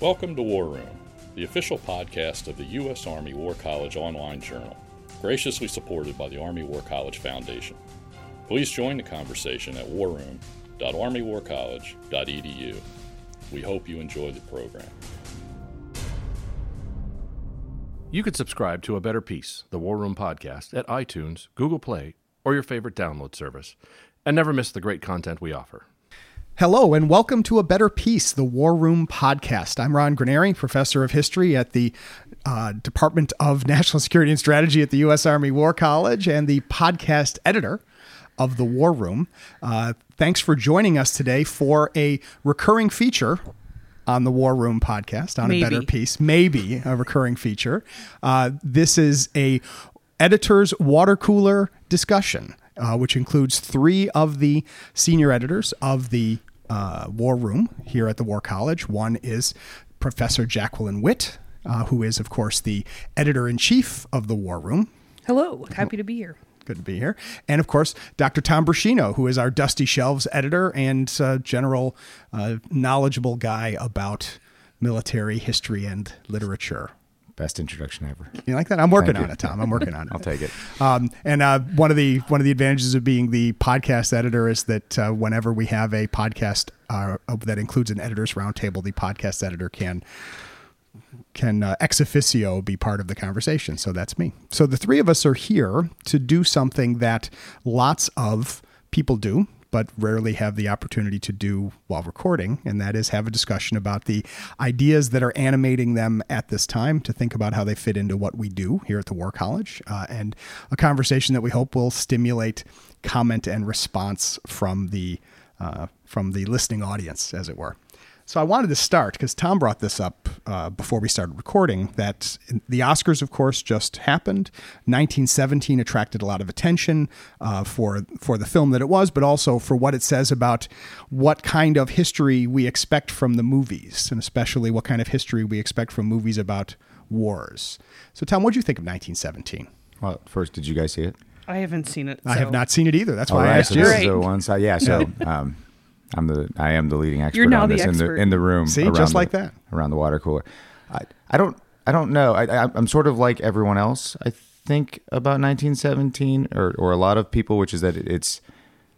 Welcome to War Room, the official podcast of the U.S. Army War College online journal, graciously supported by the Army War College Foundation. Please join the conversation at warroom.armywarcollege.edu. We hope you enjoy the program. You can subscribe to A Better Peace, the War Room podcast, at iTunes, Google Play, or your favorite download service, and never miss the great content we offer. Hello, and welcome to A Better Peace, the War Room podcast. I'm Ron Granieri, professor of history at the uh, Department of National Security and Strategy at the U.S. Army War College and the podcast editor of the War Room. Uh, thanks for joining us today for a recurring feature on the War Room podcast on Maybe. a better piece, maybe a recurring feature. Uh, this is a editor's water cooler discussion, uh, which includes three of the senior editors of the uh, War Room here at the War College. One is Professor Jacqueline Whitt, uh, who is, of course, the editor in chief of the War Room. Hello, happy to be here. Good to be here. And of course, Dr. Tom Bruscino, who is our Dusty Shelves editor and uh, general uh, knowledgeable guy about military history and literature. Best introduction ever. You like that? I'm working Thank on you. it, Tom. I'm working on it. I'll take it. Um, and uh, one of the one of the advantages of being the podcast editor is that uh, whenever we have a podcast uh, that includes an editors roundtable, the podcast editor can can uh, ex officio be part of the conversation. So that's me. So the three of us are here to do something that lots of people do. But rarely have the opportunity to do while recording, and that is have a discussion about the ideas that are animating them at this time to think about how they fit into what we do here at the War College, uh, and a conversation that we hope will stimulate comment and response from the uh, from the listening audience, as it were. So I wanted to start because Tom brought this up uh, before we started recording that the Oscars, of course, just happened. 1917 attracted a lot of attention uh, for for the film that it was, but also for what it says about what kind of history we expect from the movies, and especially what kind of history we expect from movies about wars. So, Tom, what do you think of 1917? Well, first, did you guys see it? I haven't seen it. I have not seen it either. That's All why I asked so you. this Right. is a one side. Yeah. So, um, I'm the I am the leading expert You're now on the this in the in the room. See, around just the- like that. around the water cooler. I, I don't I don't know. I, I I'm sort of like everyone else. I think about 1917 or or a lot of people, which is that it's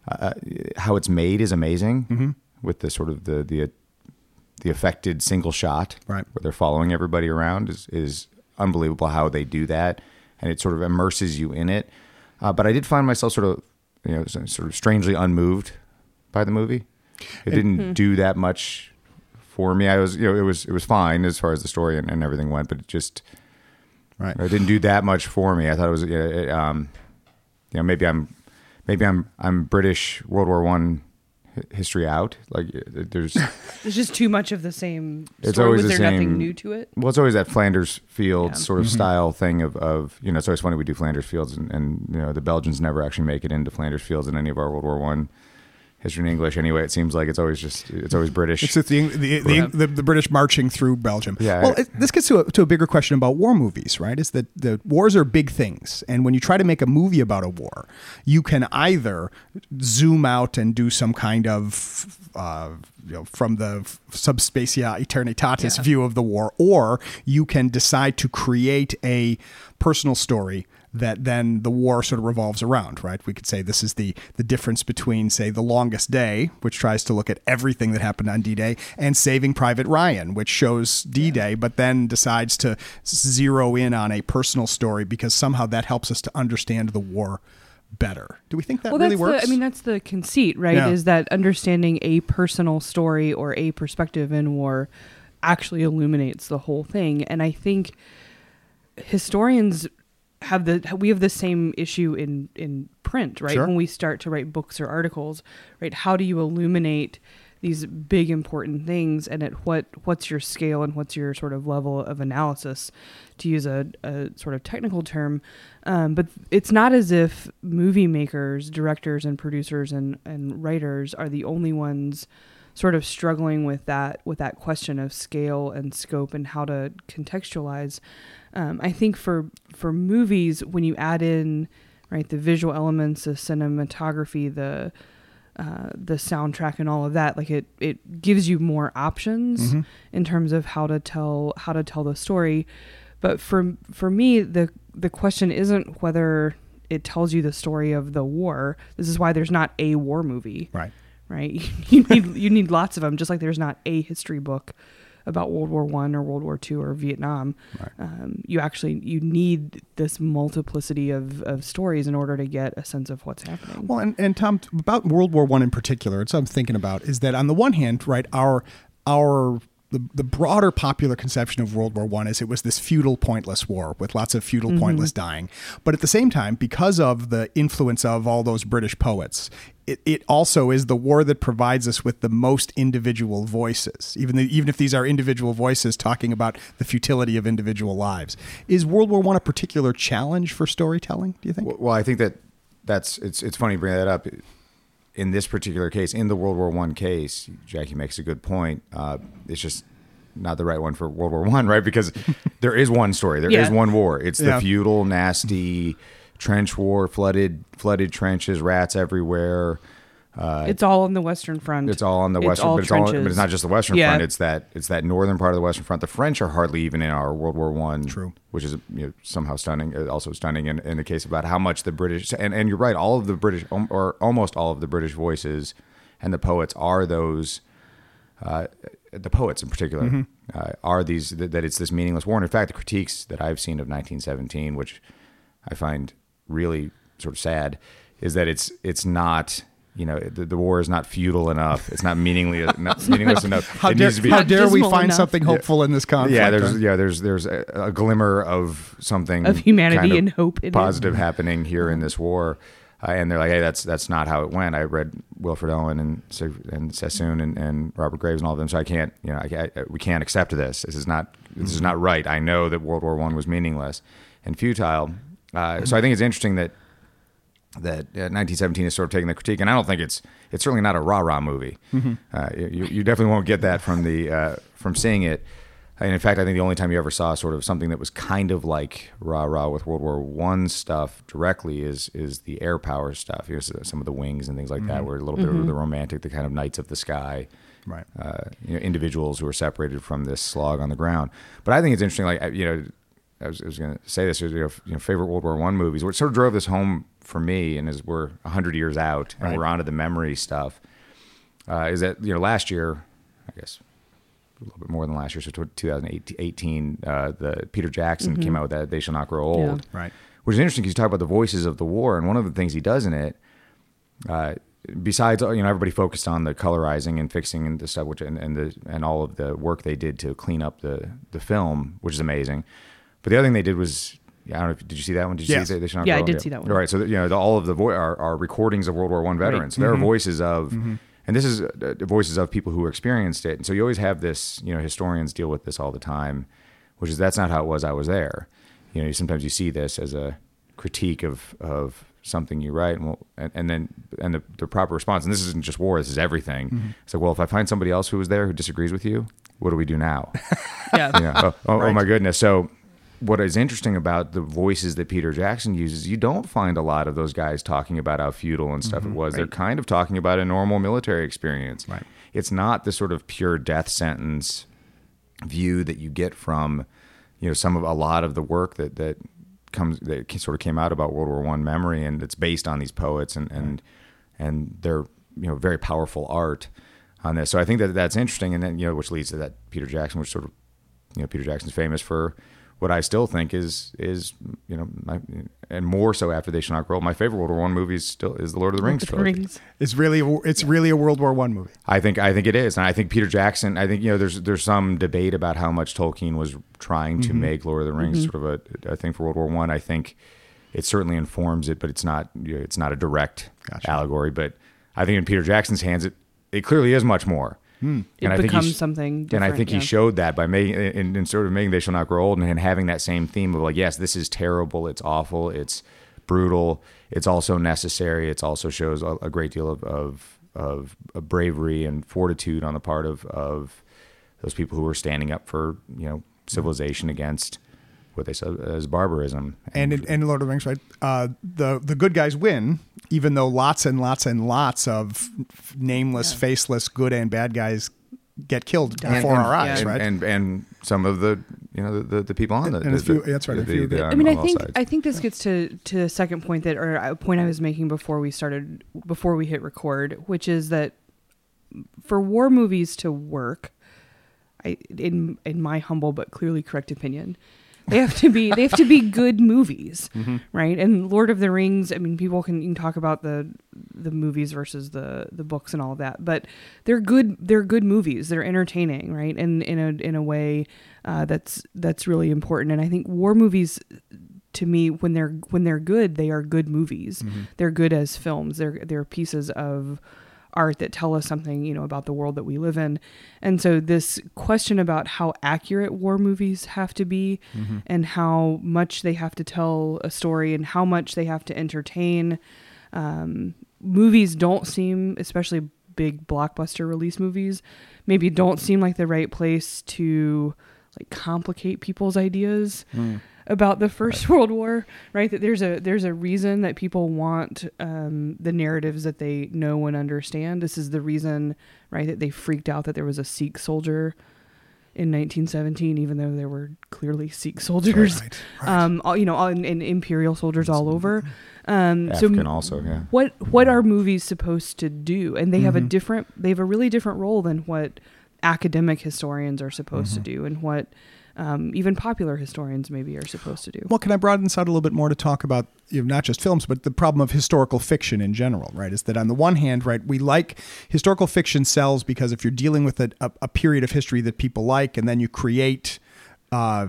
uh, how it's made is amazing Mm-hmm. with the sort of the the the affected single shot Right. where they're following everybody around is is unbelievable how they do that and it sort of immerses you in it uh, but i did find myself sort of you know sort of strangely unmoved by the movie it didn't do that much for me i was you know it was it was fine as far as the story and, and everything went but it just Right. it didn't do that much for me i thought it was yeah, it, um you know maybe i'm maybe i'm i'm british world war one history out like it- there's It's just too much of the same. It's always Was the there nothing same- new to it? Well, it's always that Flanders Fields Yeah. sort of style thing of, of you know. It's always funny we do Flanders Fields, and, and you know the Belgians never actually make it into Flanders Fields in any of our World War One history in English. Anyway, it seems like it's always just it's always British. It's just the, the, the, the, the British marching through Belgium. Yeah. Well, it, this gets to a, to a bigger question about war movies, right? Is that the wars are big things. And when you try to make a movie about a war, you can either zoom out and do some kind of, uh, you know, from the sub specie aeternitatis Yeah. view of the war, or you can decide to create a personal story that then the war sort of revolves around, right? We could say this is the the difference between, say, The Longest Day, which tries to look at everything that happened on D-Day, and Saving Private Ryan, which shows D-Day, but then decides to zero in on a personal story because somehow that helps us to understand the war better. Do we think that well, really works? the. I mean, that's the conceit, right? Yeah. Is that understanding a personal story or a perspective in war actually illuminates the whole thing, and I think historians have the we have the same issue in in print right? Sure. when we start to write books or articles right how do you illuminate these big important things and at what what's your scale and what's your sort of level of analysis to use a, a sort of technical term? Um, but it's not as if movie makers directors and producers and, and writers are the only ones sort of struggling with that with that question of scale and scope and how to contextualize um, I think for for movies, when you add in right the visual elements, the cinematography, the uh, the soundtrack and all of that. Like it it gives you more options in terms of how to tell how to tell the story. But for for me, the the question isn't whether it tells you the story of the war. This is why there's not a war movie Right. right? You need you need lots of them, just like there's not a history book about World War One or World War Two or Vietnam. Um, you actually you need this multiplicity of, of stories in order to get a sense of what's happening. Well, and, and Tom, about World War One in particular, it's what I'm thinking about is that on the one hand, right, our our the, the broader popular conception of World War One is it was this futile, pointless war with lots of futile, pointless dying. But at the same time, because of the influence of all those British poets, it, it also is the war that provides us with the most individual voices, even the, even if these are individual voices talking about the futility of individual lives. Is World War One a particular challenge for storytelling? Do you think? Well, well, I think that that's it's it's funny you bring that up. In this particular case, in the World War One case, Jackie makes a good point. Uh, it's just not the right one for World War One, right? Because there is one story, there is Yeah. one war. It's Yeah. the feudal, nasty trench war, flooded flooded trenches, rats everywhere. it's all on the Western Front. It's all on the It's western, all but it's all, but it's not just the western Yeah. front. It's that it's that northern part of the western front. The French are hardly even in our World War One, True. which is you know, somehow stunning. uh, Also stunning in, in the case about how much the British and and you're right. All of the British, um, or almost all of the British voices and the poets are those. Uh, the poets in particular Mm-hmm. uh, are these that, that it's this meaningless war. And in fact, the critiques that I've seen of 1917, which I find really sort of sad, is that it's it's not you know the, the war is not futile enough. It's not meaningless not meaningless enough. How it dare, needs to be. how dare we find enough. something hopeful in this conflict? yeah, there's yeah, there's there's a, a glimmer of something Of humanity kind of and hope in it. positive happening here in this war. Uh, and they're like, hey, that's that's not how it went. I read Wilfred Owen and Sig- and Sassoon and, and Robert Graves and all of them, so I can't, you know, I, I, we can't accept this. This is not this is not right. I know that World War One was meaningless and futile. Uh, so I think it's interesting that that uh, 1917 is sort of taking the critique, and I don't think it's it's certainly not a rah rah movie. Uh, you, you definitely won't get that from the uh, from seeing it. And in fact, I think the only time you ever saw sort of something that was kind of like rah rah with World War One stuff directly is is the air power stuff. You know, some of the wings and things like that, where a little bit of the romantic, the kind of Knights of the Sky, Right. uh, you know, individuals who are separated from this slog on the ground. But I think it's interesting. Like you know, I was, I was going to say this. You know, you know, favorite World War One movies. What sort of drove this home for me, and as we're hundred years out and Right. we're onto the memory stuff, uh, is that you know last year, I guess a little bit more than last year, so 2018, uh, the Peter Jackson came out with that "They Shall Not Grow Yeah. Old," Right. which is interesting because you talk about the voices of the war, and one of the things he does in it, uh, besides you know everybody focused on the colorizing and fixing and the stuff, which and, and the and all of the work they did to clean up the the film, which is amazing. But the other thing they did was. I don't know. If, did you see that one? Did you Yes. see Shall Yeah, I did see that one. All right. So that, you know, the, all of the vo- are, are recordings of World War One veterans. So There are mm-hmm. voices of, mm-hmm. and this is uh, uh, the voices of people who experienced it. And so you always have this. You know, historians deal with this all the time, which is that's not how it was. I was there. You know, sometimes you see this as a critique of of something you write, and, well, and, and then and the, the proper response. And this isn't just war. This is everything. Mm-hmm. It's like, well, if I find somebody else who was there who disagrees with you, what do we do now? yeah. yeah. Oh, oh, oh my goodness. So what is interesting about the voices that Peter Jackson uses, you don't find a lot of those guys talking about how futile and stuff it mm-hmm. was. They're kind of talking about a normal military experience. Right. It's not the sort of pure death sentence view that you get from, you know, some of a lot of the work that that comes that sort of came out about World War One memory and it's based on these poets and and and their you know very powerful art on this. So I think that that's interesting, and then you know, which leads to that Peter Jackson, which sort of you know Peter Jackson's famous for what I still think is is you know my, and more so after They Shall Not Grow. Old, My favorite World War One movie is still is the Lord of the Rings The rings. It's really a, it's really a World War One movie. I think I think it is, and I think Peter Jackson. I think you know there's there's some debate about how much Tolkien was trying to mm-hmm. make Lord of the Rings mm-hmm. sort of a, a thing for World War One. I. I think it certainly informs it, but it's not you know, it's not a direct Gotcha. allegory. But I think in Peter Jackson's hands, it it clearly is much more. Hmm. It I becomes something and I think he showed that by making in, in sort of making "They Shall Not Grow Old" and, and having that same theme of like, yes, this is terrible, it's awful, it's brutal, it's also necessary. It also shows a, a great deal of, of of of bravery and fortitude on the part of of those people who were standing up for you know mm-hmm. civilization against what they said as barbarism. And in, and Lord of the Rings, right? Uh, the the good guys win, even though lots and lots and lots of nameless, faceless, good and bad guys get killed Die. before And- our eyes, yeah. right? and and some of the you know the, the, the people on the, And a few- the- that's right, a few- the- I mean, I think sides. I think this gets to to the second point that, or a point I was making before we started, before we hit record, which is that for war movies to work, I in in my humble but clearly correct opinion, they have to be they have to be good movies, right? And Lord of the Rings, I mean, people can you can talk about the the movies versus the the books and all of that, but they're good they're good movies. They're entertaining, right? And in a in a way uh, that's that's really important. And I think war movies to me when they're when they're good they are good movies they're good as films they're they're pieces of art that tell us something you know about the world that we live in. And so this question about how accurate war movies have to be and how much they have to tell a story and how much they have to entertain um, movies don't seem especially big blockbuster release movies maybe don't seem like the right place to like complicate people's ideas about the First World War, right? That there's a there's a reason that people want um, the narratives that they know and understand. This is the reason, right, that they freaked out that there was a Sikh soldier in 1917, even though there were clearly Sikh soldiers, Right, right. um, all, you know, all, and, and imperial soldiers all over. Um, African so also, yeah. what what are movies supposed to do and they have a Mm-hmm. different they have a really different role than what academic historians are supposed Mm-hmm. to do and what um, even popular historians maybe are supposed to do Well, can I broaden this out a little bit more to talk about you know, not just films, but the problem of historical fiction in general, right? Is that on the one hand, right, we like historical fiction sells because if you're dealing with a, a, a period of history that people like, and then you create uh,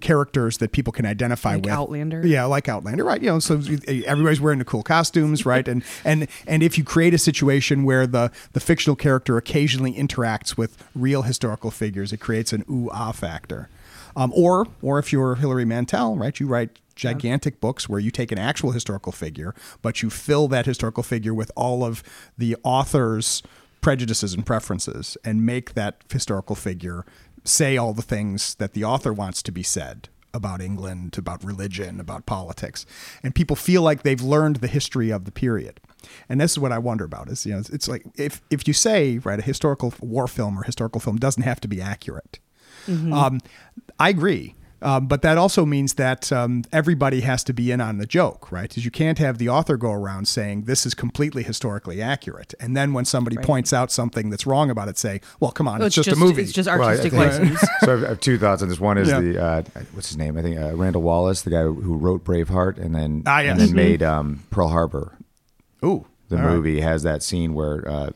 characters that people can identify Like with, Outlander? yeah, like Outlander, right? You know, so everybody's wearing the cool costumes, right? And and and if you create a situation where the the fictional character occasionally interacts with real historical figures, it creates an ooh ah factor. Um, or or if you're Hilary Mantel, right, you write gigantic books where you take an actual historical figure, but you fill that historical figure with all of the author's prejudices and preferences, and make that historical figure say all the things that the author wants to be said about England, about religion, about politics, and people feel like they've learned the history of the period. And this is what I wonder about: is you know, it's, like if if you say right, a historical war film or historical film doesn't have to be accurate. Um, I agree. Um, but that also means that um, everybody has to be in on the joke, right? Because you can't have the author go around saying this is completely historically accurate, and then when somebody Right. points out something that's wrong about it, say, "Well, come on, Oh, it's, just, a movie." it's just Well, artistic think- license so I have- two thoughts on this. One is Yeah. the uh, what's his name? I think uh, Randall Wallace, the guy who wrote Braveheart, and then Ah, yes. and then Mhm. made um, Pearl Harbor. Ooh, The all right. movie has that scene where uh,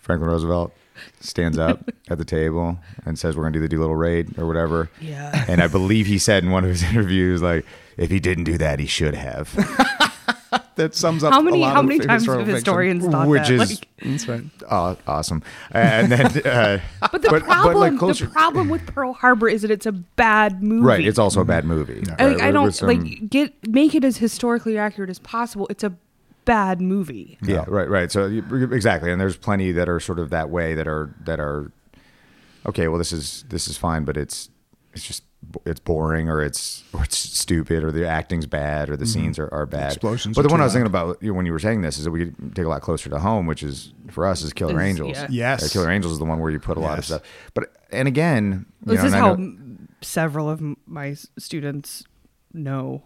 Franklin Roosevelt stands up at the table and says, "We're going to do the Doolittle raid or whatever." Yeah. And I believe he said in one of his interviews, like, "If he didn't do that, he should have." That sums up How many- a lot how of many times historical have fiction. historians thought Which that? is Like- right. Aw- awesome. And then, uh, but the but problem like closer- the problem with Pearl Harbor is that it's a bad movie right, it's also a bad movie. I, right, I with don't some- like get make it as historically accurate as possible it's a bad movie Yeah, right, right. So you- exactly, and there's plenty that are sort of that way that are that are okay. Well, this is this is fine, but it's it's just it's boring or it's or it's stupid or the acting's bad or the scenes are, are bad. Explosions But the one I was thinking about you know, when you were saying this is that we take a lot closer to home, which is for us is Killer Is- Angels. yeah. Yes. Uh, Killer Angels is the one where you put a lot of stuff. But and again, you this know, is and how know- several of my students know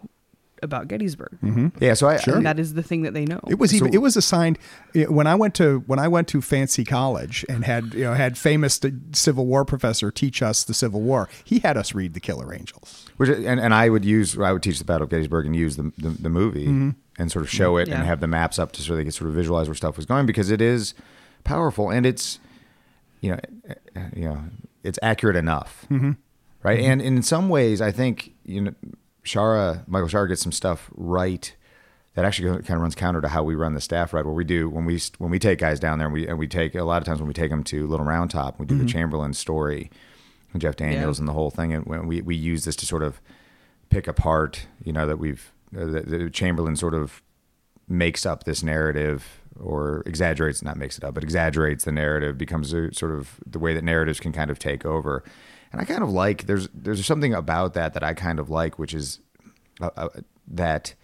about gettysburg mm-hmm. yeah. So I and that is the thing that they know It was even So- it was assigned when I went to when I went to fancy college and had you know had famous Civil War professor teach us the Civil War. He had us read the Killer Angels. Which and, and I would use I would teach the Battle of Gettysburg and use the the, the movie mm-hmm. and sort of show it Yeah. and have the maps up to so they could sort of visualize where stuff was going because it is powerful and it's you know uh, you know it's accurate enough mm-hmm. right and in some ways I think you know Shaara Michael Shaara gets some stuff right that actually kind of runs counter to how we run the staff right where we do when we when we take guys down there and we and we take a lot of times when we take them to Little Round Top we do the Chamberlain story and Jeff Daniels Yeah. and the whole thing and we we use this to sort of pick apart you know that we've uh, that that Chamberlain sort of makes up this narrative or exaggerates not makes it up but exaggerates the narrative becomes a, sort of the way that narratives can kind of take over and I kind of like there's there's something about that that I kind of like, which is uh, uh, that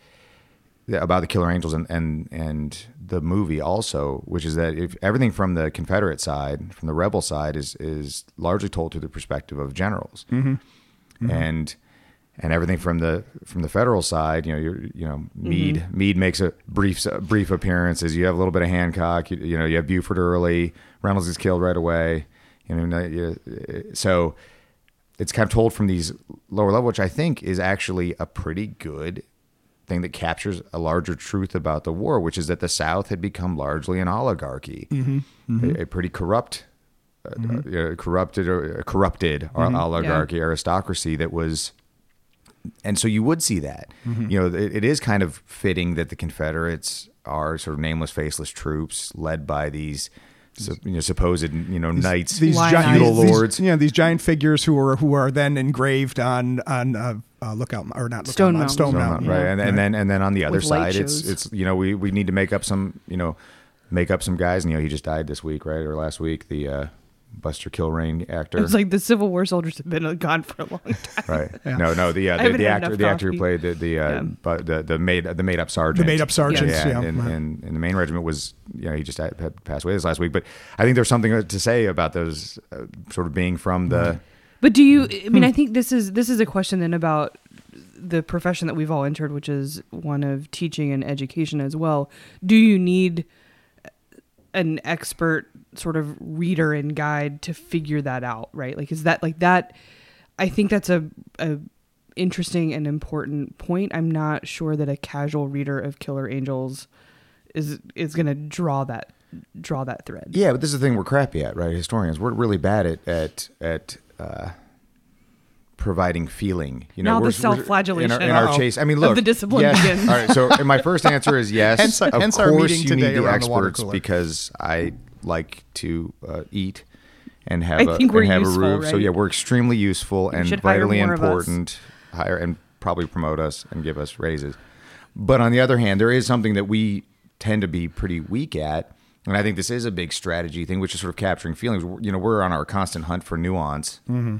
about the Killer Angels and, and and the movie also, which is that if everything from the Confederate side, from the rebel side, is is largely told through the perspective of generals, and and everything from the from the federal side, you know, you're, you know, Meade Meade makes a brief brief appearances. You have a little bit of Hancock, you, you know, you have Buford early, Reynolds is killed right away, you know, you- so it's kind of told from these lower level, which I think is actually a pretty good thing that captures a larger truth about the war, which is that the South had become largely an oligarchy, A, a pretty corrupt, uh, uh, corrupted or uh, corrupted oligarchy aristocracy that was. And so you would see that, you know, it, it is kind of fitting that the Confederates are sort of nameless, faceless troops led by these, so, you know, supposed you know knights, these Why giant not? feudal these- lords. yeah, these giant figures who are who are then engraved on on uh, uh, lookout or not lookout Stone Mount, Mountain. Stone So, Mountain, right? And, and then and then on the other With side, it's it's you know we we need to make up some you know make up some guys. And, you know, he just died this week, right, or last week. The uh, Buster Kilrain actor, It's like the Civil War soldiers have been gone for a long time. right? No, no, the uh, the, the actor the actor who played the the uh, Yeah. but the the made the made up sergeant, The made-up sergeant, yeah, and, right. and and the Maine regiment was you know he just had, had passed away this last week. But I think there's something to say about those uh, sort of being from the. But do you? I mean, I think this is this is a question then about the profession that we've all entered, which is one of teaching and education as well. Do you need an expert sort of reader and guide to figure that out? Right? Like, is that like that? I think that's a a interesting and important point. I'm not sure that a casual reader of Killer Angels is is going to draw that draw that thread. Yeah, but this is the thing we're crappy at, right? Historians, we're really bad at at at uh, providing feeling. You know, Now the we're, self-flagellation in our, in our chase. I mean, look, the discipline yes. begins. All right, so and my first answer is yes. Hence- of hence our course, meeting you today need the around the experts because I like to uh, eat and have I a, think we're and have useful, a roof. So yeah, we're extremely useful and vitally more of us. important. Hire and probably promote us and give us raises. But on the other hand, there is something that we tend to be pretty weak at. And I think this is a big strategy thing, which is sort of capturing feelings. You know, we're on our constant hunt for nuance Mm-hmm.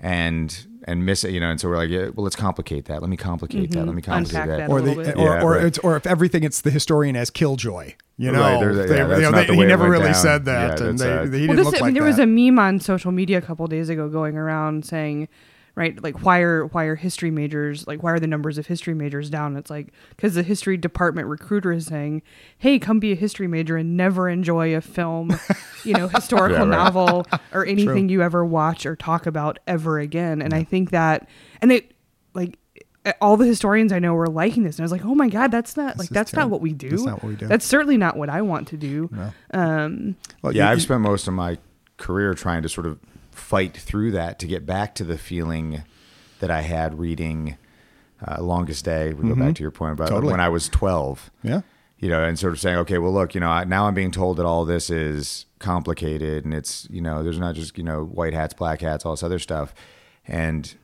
And and miss it. You know, and so we're like, yeah, well, let's complicate that. Let me complicate that. Let me complicate Mm-hmm. Unpack that. that or the or Yeah, or, right. it's, or if everything it's the historian as killjoy you know Right, They- yeah, you know, they- the he never really down. said that Yeah, and that's, they, uh, he well, didn't this, look I like mean, there that. was a meme on social media a couple days ago going around saying, right, like why are why are history majors like why are the numbers of history majors down? It's like because the history department recruiter is saying, hey, come be a history major and never enjoy a film, you know, historical Yeah, right. novel or anything you ever watch or talk about ever again. And I think that, and they like. All the historians I know were liking this, and I was like, "Oh my god, that's not like is that's not what we do. That's not what we do. That's certainly not what I want to do." Um, Well, yeah, you- I've spent most of my career trying to sort of fight through that to get back to the feeling that I had reading uh, Longest Day. We go back to your point about Mm-hmm. Totally. when I was 12. yeah You know, and sort of saying, okay, well, look, you know, now I'm being told that all this is complicated and it's, you know, there's not just, you know, white hats, black hats, all this other stuff. And,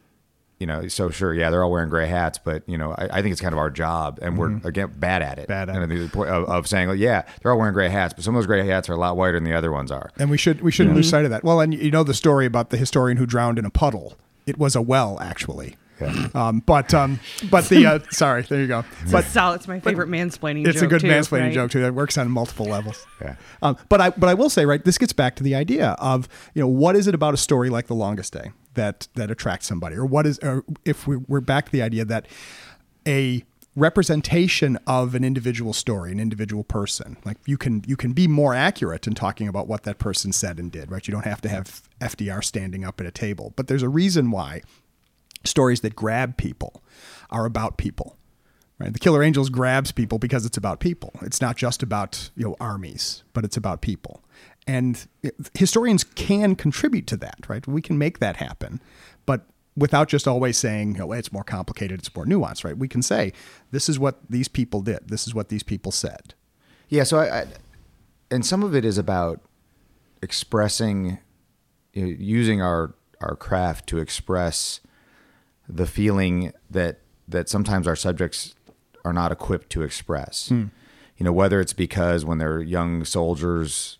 you know, so sure, yeah, they're all wearing gray hats, but, you know, I, I think it's kind of our job and we're, again, bad at it. Mm-hmm. Bad at and it. The point of, of saying, like, yeah, they're all wearing gray hats, but some of those gray hats are a lot whiter than the other ones are. and we should we shouldn't lose sight of that well and you know the story about the historian who drowned in a puddle it was a well actually Yeah. um, but um, but the uh, sorry there you go But but Sal, it's my favorite mansplaining. it's a good too, mansplaining right? joke too that works on multiple levels Yeah. Um, but I but I will say right, this gets back to the idea of you know what is it about a story like The Longest Day that that attracts somebody, or what is, or if we, we're back to the idea that a representation of an individual story, an individual person, like you can you can be more accurate in talking about what that person said and did, right? You don't have to have FDR standing up at a table, but there's a reason why stories that grab people are about people right? The killer angels grabs people because it's about people. It's not just about you know armies but it's about people and historians can contribute to that right? We can make that happen. But without just always saying know, it's more complicated it's more nuanced right? We can say this is what these people did. This is what these people said. Yeah, so I, I and some of it is about expressing, you know, using our our craft to express the feeling that that sometimes our subjects are not equipped to express. Hmm. You know, whether it's because when they're young soldiers,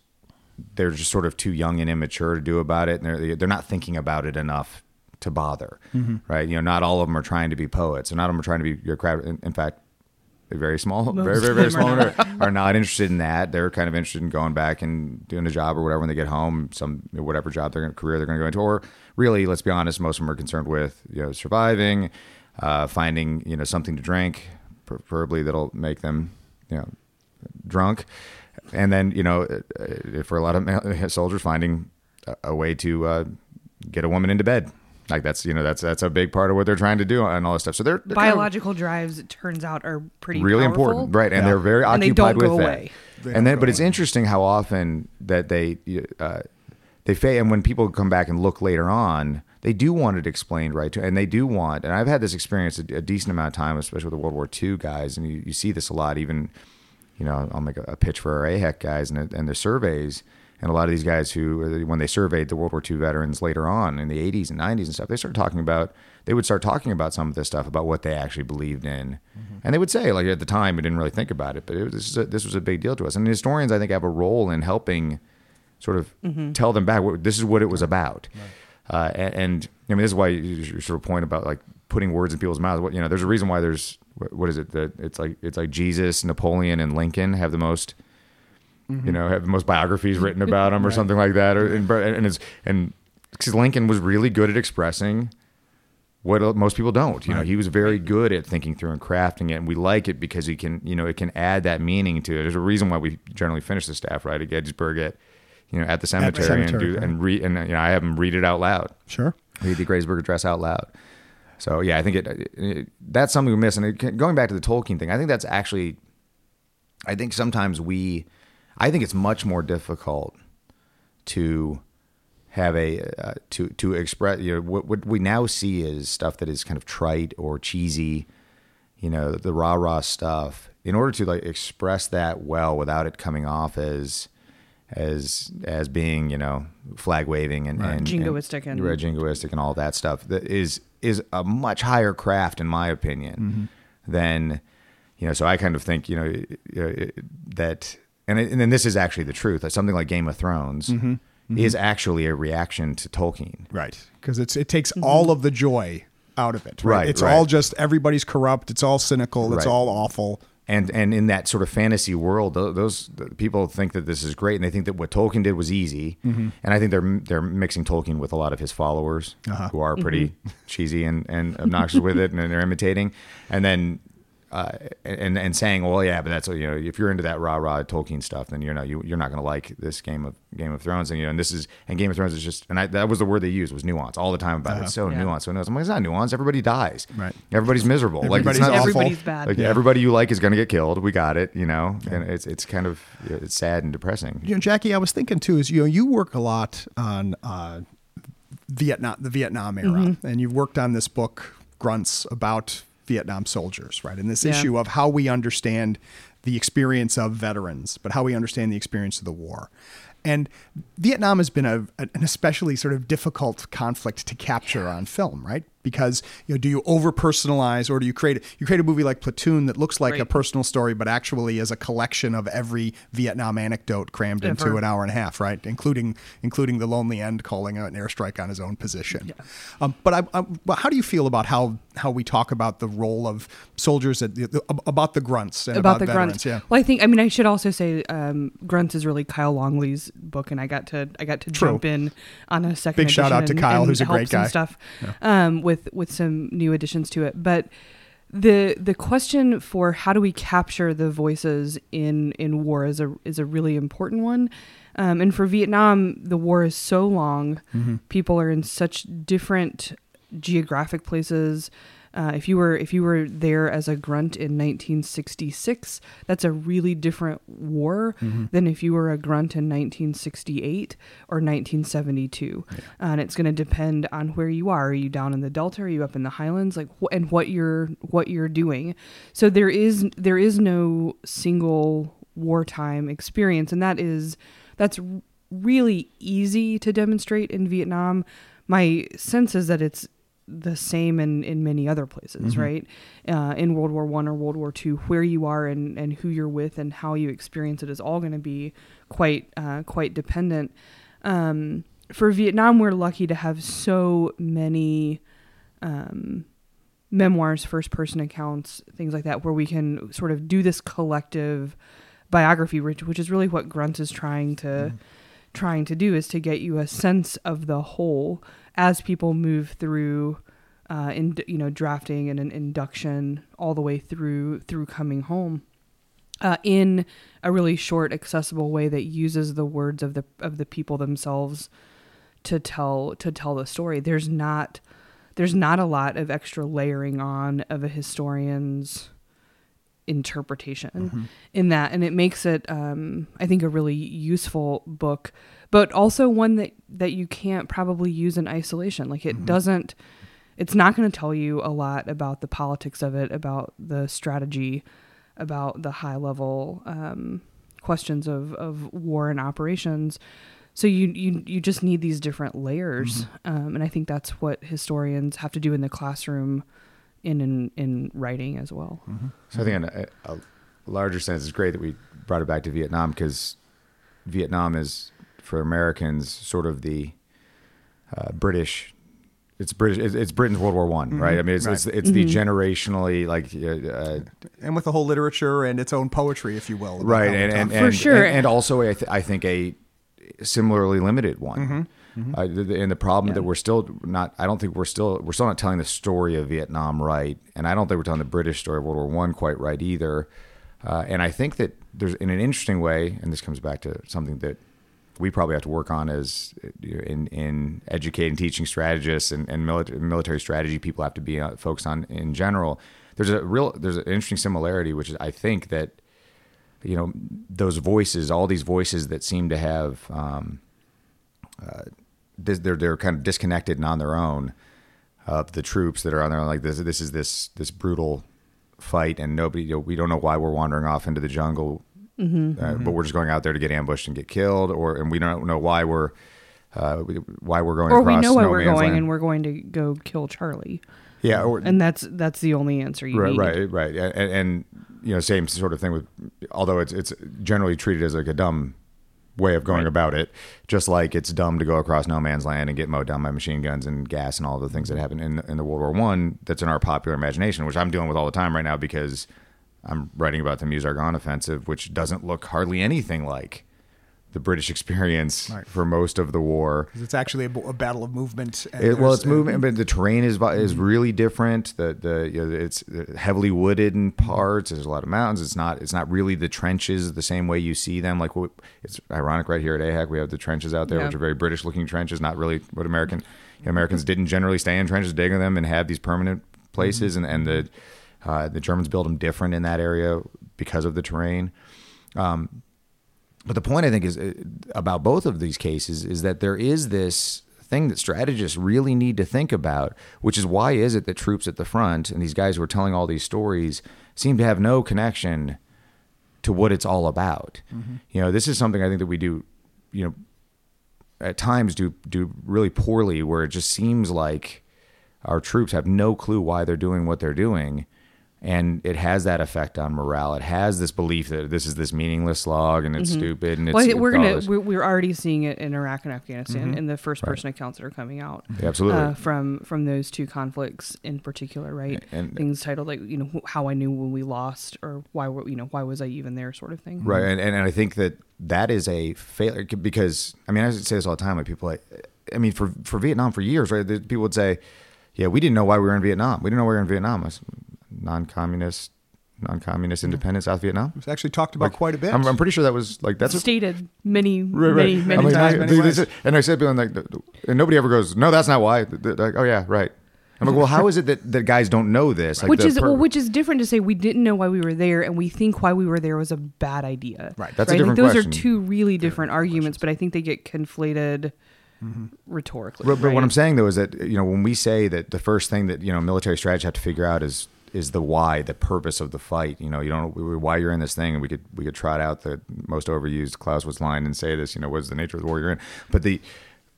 they're just sort of too young and immature to do about it, and they're they're not thinking about it enough to bother, right? You know, not all of them are trying to be poets, and not all of them are trying to be your crowd. In, in fact, very small, very very very small are number are not interested in that. They're kind of interested in going back and doing a job or whatever when they get home, some whatever job they're going career they're going to go into, or really, let's be honest, most of them are concerned with you know surviving, uh, finding you know something to drink, preferably that'll make them you know drunk, and then you know uh, for a lot of male soldiers finding a, a way to uh, get a woman into bed. Like that's you know that's that's a big part of what they're trying to do and all this stuff. So they're, they're kind of- Biological drives, it turns out, are pretty really powerful. important, right? And they're very And they occupied don't with go that. away. And then, but it's interesting how often that they uh, they fail. And when people come back and look later on, they do want it explained right to, and they do want. And I've had this experience a, a decent amount of time, especially with the World War II guys, and you, you see this a lot. Even you know, I'll make a, a pitch for our AHEC guys and, and their surveys. And a lot of these guys who, when they surveyed the World War II veterans later on in the 80s and 90s and stuff, they started talking about, they would start talking about some of this stuff about what they actually believed in. And they would say, like at the time, we didn't really think about it, but it was, a, this was a big deal to us. And historians, I think, have a role in helping sort of tell them back, what, this is what it was about. Uh, and, and I mean, this is why you, your sort of point about like putting words in people's mouths. What you know, there's a reason why there's what, what is it that it's like it's like Jesus, Napoleon, and Lincoln have the most you know, have the most biographies written about them or something like that. Or, and, and it's, and because Lincoln was really good at expressing what most people don't. You know, he was very good at thinking through and crafting it, and we like it because he can, you know, it can add that meaning to it. There's a reason why we generally finish the staff right at Gettysburg at, you know, at the cemetery, cemetery, and do right. and read, and you know, I have them read it out loud Sure. read the Gettysburg Address out loud. So yeah, I think it, it that's something we miss. And it, going back to the Tolkien thing, I think that's actually, I think sometimes we, I think it's much more difficult to have a uh, to to express. You know, what what we now see is stuff that is kind of trite or cheesy. You know, the rah rah stuff. In order to like express that well without it coming off as as as being you know flag waving and, and Jingoistic and- right, jingoistic and all that stuff that is is a much higher craft in my opinion mm-hmm. than you know so i kind of think you know, it- that and, it, and then this is actually the truth that something like game of thrones mm-hmm. Mm-hmm. is actually a reaction to tolkien Right. Because it's it takes all of the joy out of it. Right. Right, It's right. all just everybody's corrupt. It's all cynical. It's Right. all awful. And and in that sort of fantasy world, those people think that this is great, and they think that what Tolkien did was easy. Mm-hmm. And I think they're they're mixing Tolkien with a lot of his followers, uh-huh. who are pretty mm-hmm. cheesy and, and obnoxious with it, and they're imitating. And then uh, and and saying, well, yeah, but that's you know, if you're into that rah rah Tolkien stuff, then you know you you're not going to like this Game of Game of Thrones, and you know, and this is and Game of Thrones is just, and I, that was the word they used was nuance all the time about it. It's so Yeah. nuanced, so nuanced. I'm like, it's not nuanced. Everybody dies. Right. Everybody's miserable. like Everybody's it's not awful. Everybody's bad. like Yeah. everybody you like is going to get killed. We got it, you know, and it's it's kind of it's sad and depressing. You know, Jackie, I was thinking too, is you know, you work a lot on uh, Vietnam, the Vietnam era, Mm-hmm. and you've worked on this book, Grunts, about Vietnam soldiers, right? And this Yeah. issue of how we understand the experience of veterans, but how we understand the experience of the war. And Vietnam has been a, an especially sort of difficult conflict to capture on film, right? Because you know, do you over personalize or do you create you create a movie like Platoon that looks like a personal story, but actually is a collection of every Vietnam anecdote crammed into an hour and a half, right? Including including the lonely end calling an airstrike on his own position. Um, but I, I, but how do you feel about how how we talk about the role of soldiers at the, about the grunts and about, about, the veterans? grunts. Yeah. Well, I think I mean I should also say um, grunts is really Kyle Longley's book, and I got to I got to True. jump in on a second. Big shout out to and- Kyle, and who's a great guy. Stuff um, with with some new additions to it, but. The the question for how do we capture the voices in, in war is a is a really important one, um, and for Vietnam the war is so long, people are in such different geographic places. Uh, if you were if you were there as a grunt in 1966, that's a really different war than if you were a grunt in 1968 or 1972. and it's going to depend on where you are. Are you down in the Delta? Are you up in the Highlands? Like wh- and what you're what you're doing. So there is there is no single wartime experience, and that is that's really easy to demonstrate in Vietnam. My sense is that it's the same in, in many other places, right? Uh, in World War One or World War Two, where you are and, and who you're with and how you experience it is all going to be quite uh, quite dependent. Um, for Vietnam, we're lucky to have so many um, memoirs, first person accounts, things like that, where we can sort of do this collective biography, which, which is really what Grunt is trying to trying to do, is to get you a sense of the whole as people move through. Uh, in you know drafting and an induction all the way through through coming home uh, in a really short, accessible way that uses the words of the of the people themselves to tell to tell the story. There's not there's not a lot of extra layering on of a historian's interpretation in that, and it makes it um, I think a really useful book, but also one that that you can't probably use in isolation. Like it doesn't. It's not going to tell you a lot about the politics of it, about the strategy, about the high level um, questions of, of war and operations. So you, you you just need these different layers, um, and I think that's what historians have to do in the classroom, in in, in writing as well. So I think in a, a larger sense, it's great that we brought it back to Vietnam because Vietnam is for Americans sort of the uh, British. It's British. It's, it's Britain's World War One, right? I mean, it's it's, it's the generationally like uh, uh, and with the whole literature and its own poetry, if you will. right, and and, and, For sure. and, and also I, th- I think a similarly limited one. Mm-hmm. Uh, and the problem that we're still not, I don't think we're still, we're still not telling the story of Vietnam right, and I don't think we're telling the British story of World War One quite right either. Uh, and I think that there's, in an interesting way, and this comes back to something that we probably have to work on as in in educating, teaching strategists and, and military, military strategy people have to be uh, focused on in general. There's a real, there's an interesting similarity, which is I think that you know those voices all these voices that seem to have um, uh, they're they're kind of disconnected and on their own of the troops that are on their own like this this is this this brutal fight and nobody you know, we don't know why we're wandering off into the jungle uh, but we're just going out there to get ambushed and get killed or and we don't know why we're uh, why we're going Or we across know why no we're going, land. and we're going to go kill Charlie, yeah or, and that's that's the only answer you right, need. right, right, and, and you know, same sort of thing with. Although it's it's generally treated as like a dumb way of going about it, just like it's dumb to go across no man's land and get mowed down by machine guns and gas and all the things that happened in in the World War One. That's in our popular imagination, which I'm dealing with all the time right now because I'm writing about the Meuse-Argonne offensive, which doesn't look hardly anything like the British experience Right. for most of the war. it's actually a, a battle of movement. and It, well, there's- it's movement, but the terrain is is mm-hmm. really different. The the you know, it's uh, heavily wooded in mm-hmm. parts. There's a lot of mountains. It's not it's not really the trenches the same way you see them. Like it's ironic right here at AHEC we have the trenches out there, Yeah. which are very British looking trenches. Not really what American Americans didn't generally stay in trenches, dig in them, and have these permanent places. Mm-hmm. And and the uh, the Germans build them different in that area because of the terrain. Um, But the point I think is uh, about both of these cases is that there is this thing that strategists really need to think about, which is why is it that troops at the front and these guys who are telling all these stories seem to have no connection to what it's all about. You know, this is something I think that we do, you know, at times do do really poorly where it just seems like our troops have no clue why they're doing what they're doing and it has that effect on morale it has this belief that this is this meaningless slog and it's stupid and it's Well, we're gonna we're, we're already seeing it in Iraq and Afghanistan in the first person accounts that are coming out. Yeah, absolutely. uh, from from those two conflicts in particular, right? And- Things titled like you know how I knew when we lost or why were you know why was I even there sort of thing. Right, and, and I think that that is a failure because I mean I say this all the time. Like people, like I mean for for Vietnam for years, right? People would say, "Yeah, we didn't know why we were in Vietnam. We didn't know we were in Vietnam. It's non-communist, non-communist independent South Vietnam." It's actually talked about quite a bit. I'm, I'm pretty sure that was like that's a, Stated many Right, many right. many I'm like, times, many they- they ways. said- and I said, to like, and nobody ever goes, no, that's not why. They're like, oh yeah, right. I'm like, well, how is it that, that guys don't know this? Like which is per- well, which is different to say we didn't know why we were there and we think why we were there was a bad idea. Right. That's a right? different like, those question. are two really different arguments, but I think they get conflated mm-hmm. rhetorically. But, but what? I'm saying though is that you know when we say that the first thing that you know military strategists have to figure out is is the why, the purpose of the fight. You know, you don't why you're in this thing, and we could we could trot out the most overused Clausewitz line and say this. You know, what's the nature of the war you're in? But the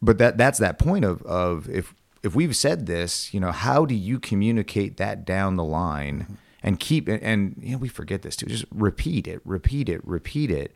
but that that's that point of of if if we've said this, you know, how do you communicate that down the line and keep and, and you know we forget this too. Just repeat it, repeat it, repeat it,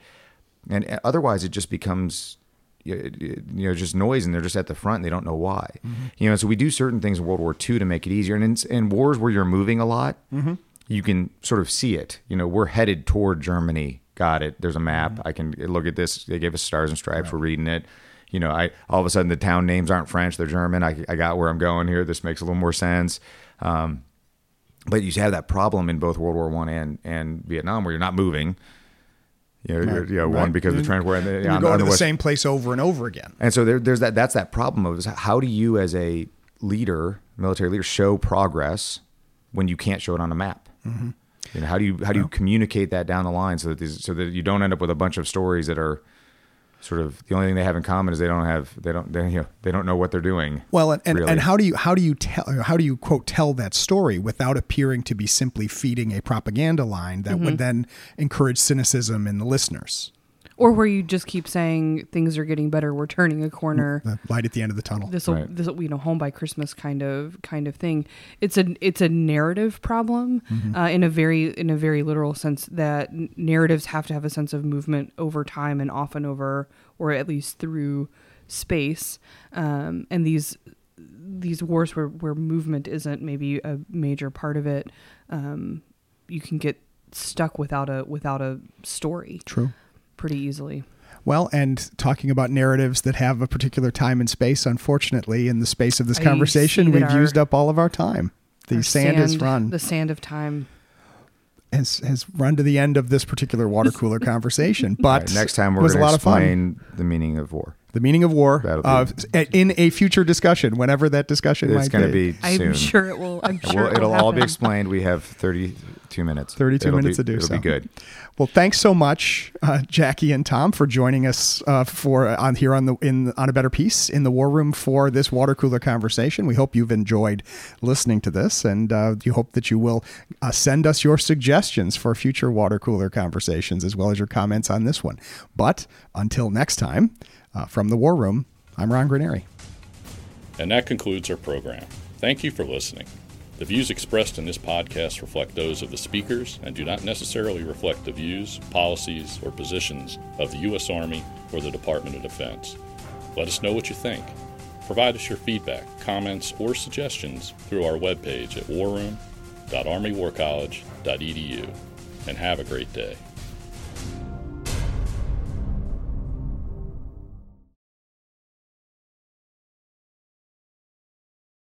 and otherwise it just becomes you know just noise and they're just at the front and they don't know why. Mm-hmm. You know so we do certain things in world war ii to make it easier. And in, in wars where you're moving a lot mm-hmm. you can sort of see it. You know we're headed toward germany. Got it. There's a map. Mm-hmm. I can look at this. They gave us stars and stripes. We're reading it. You know i all of a sudden the town names aren't french they're german. I, I got where i'm going here. This makes a little more sense. Um, but you have that problem in both world war one and, and vietnam where you're not moving you know, you're, you know one Right. because the And trend where the, You're on- going on to the west- same place over and over again. and so there, there's that. That's that problem of how do you, as a leader, military leader, show progress when you can't show it on a map? Mm-hmm. You know, how do you how do you communicate that down the line so that these, so that you don't end up with a bunch of stories that are sort of the only thing they have in common is they don't have they don't they, you know, they don't know what they're doing. Well, and, and, really. and how do you how do you tell how do you quote tell that story without appearing to be simply feeding a propaganda line that Mm-hmm. would then encourage cynicism in the listeners? Or where you just keep saying things are getting better, we're turning a corner. The light at the end of the tunnel. This will, Right. this you know, home by Christmas kind of kind of thing. It's a it's a narrative problem uh, in a very in a very literal sense that narratives have to have a sense of movement over time and often over or at least through space. Um, and these these wars where where movement isn't maybe a major part of it, um, you can get stuck without a without a story True. Pretty easily. Well, and talking about narratives that have a particular time and space, unfortunately, in the space of this I conversation, we've our- used up all of our time. The Our sand, has run The sand of time. has has run to the end of this particular water cooler conversation. But right, next time it we're a going to lot of fun. explain the meaning of war. The meaning of war That'll uh, in a future discussion, whenever that discussion It's might going to be. be I'm sure it will. I'm sure will, it will it'll all be explained. We have 32 minutes. 32 It'll minutes be, to do it'll so. be good. Well, thanks so much, uh, Jackie and Tom, for joining us uh, for on here on the in on a Better Peace in the war room for this water cooler conversation. We hope you've enjoyed listening to this, and uh, you hope that you will uh, send us your suggestions for future water cooler conversations as well as your comments on this one. But until next time, uh, from the war room, I'm Ron Granieri. And that concludes our program. Thank you for listening. The views expressed in this podcast reflect those of the speakers and do not necessarily reflect the views, policies, or positions of the U.S. Army or the Department of Defense. Let us know what you think. Provide us your feedback, comments, or suggestions through our webpage at warroom.armywarcollege.edu. And have a great day.